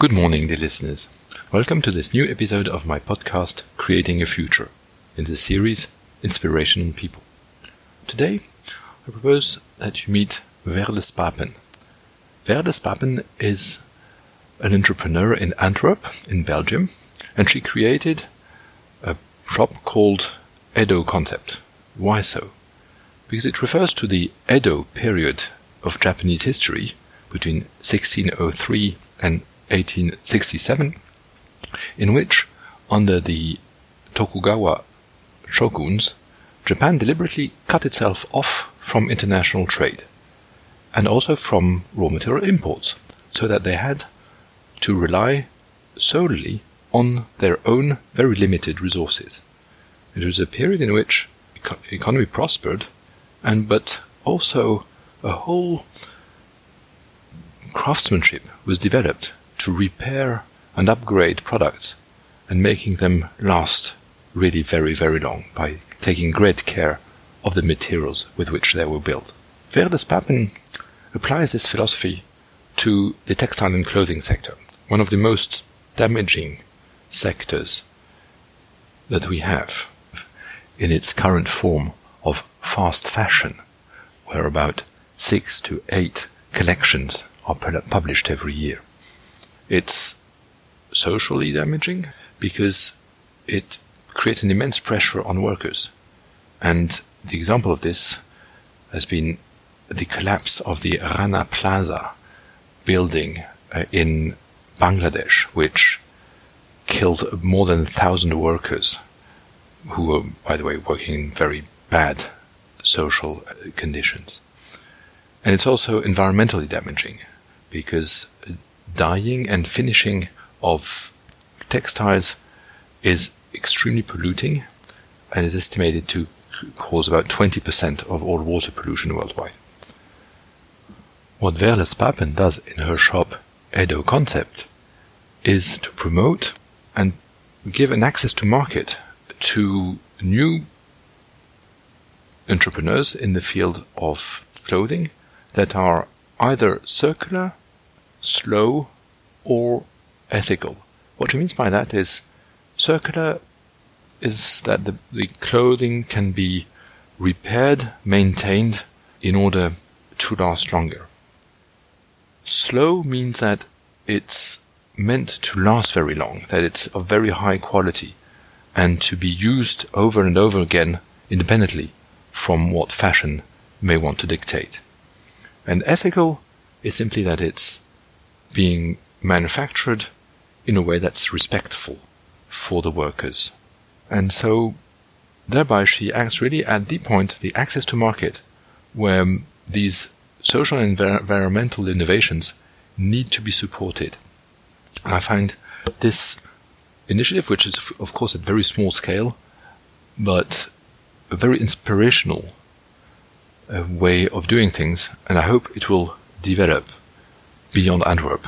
Good morning, dear listeners. Welcome to this new episode of my podcast, Creating a Future, in the series Inspirational People. Today, I propose that you meet Veerle Spapen. Veerle Spapen is an entrepreneur in Antwerp, in Belgium, and she created a shop called Edo Concept. Why so? Because it refers to the Edo period of Japanese history between 1603 and 1867, in which, under the Tokugawa shoguns, Japan deliberately cut itself off from international trade and also from raw material imports, so that they had to rely solely on their own very limited resources. It was a period in which eco- economy prospered, and but also a whole craftsmanship was developed to repair and upgrade products and making them last really very, very long by taking great care of the materials with which they were built. Veerle Spapen applies this philosophy to the textile and clothing sector, one of the most damaging sectors that we have in its current form of fast fashion, where about six to eight collections are published every year. It's socially damaging because it creates an immense pressure on workers. And the example of this has been the collapse of the Rana Plaza building uh, in Bangladesh, which killed more than a thousand workers who were, by the way, working in very bad social uh, conditions. And it's also environmentally damaging because dyeing and finishing of textiles is extremely polluting and is estimated to cause about 20% of all water pollution worldwide. What Veerle Spapen does in her shop Edo Concept is to promote and give an access to market to new entrepreneurs in the field of clothing that are either circular, slow, or ethical. What she means by that is circular is that the, the clothing can be repaired, maintained in order to last longer. Slow means that it's meant to last very long, that it's of very high quality, and to be used over and over again independently from what fashion may want to dictate. And ethical is simply that it's being manufactured in a way that's respectful for the workers. And so, thereby she acts really at the point, the access to market, where these social and environmental innovations need to be supported. And I find this initiative, which is of course at very small scale, but a very inspirational uh, way of doing things, and I hope it will develop beyond Antwerp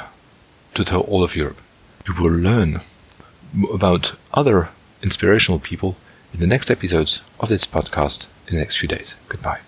to tell all of Europe. You will learn about other inspirational people in the next episodes of this podcast in the next few days. Goodbye.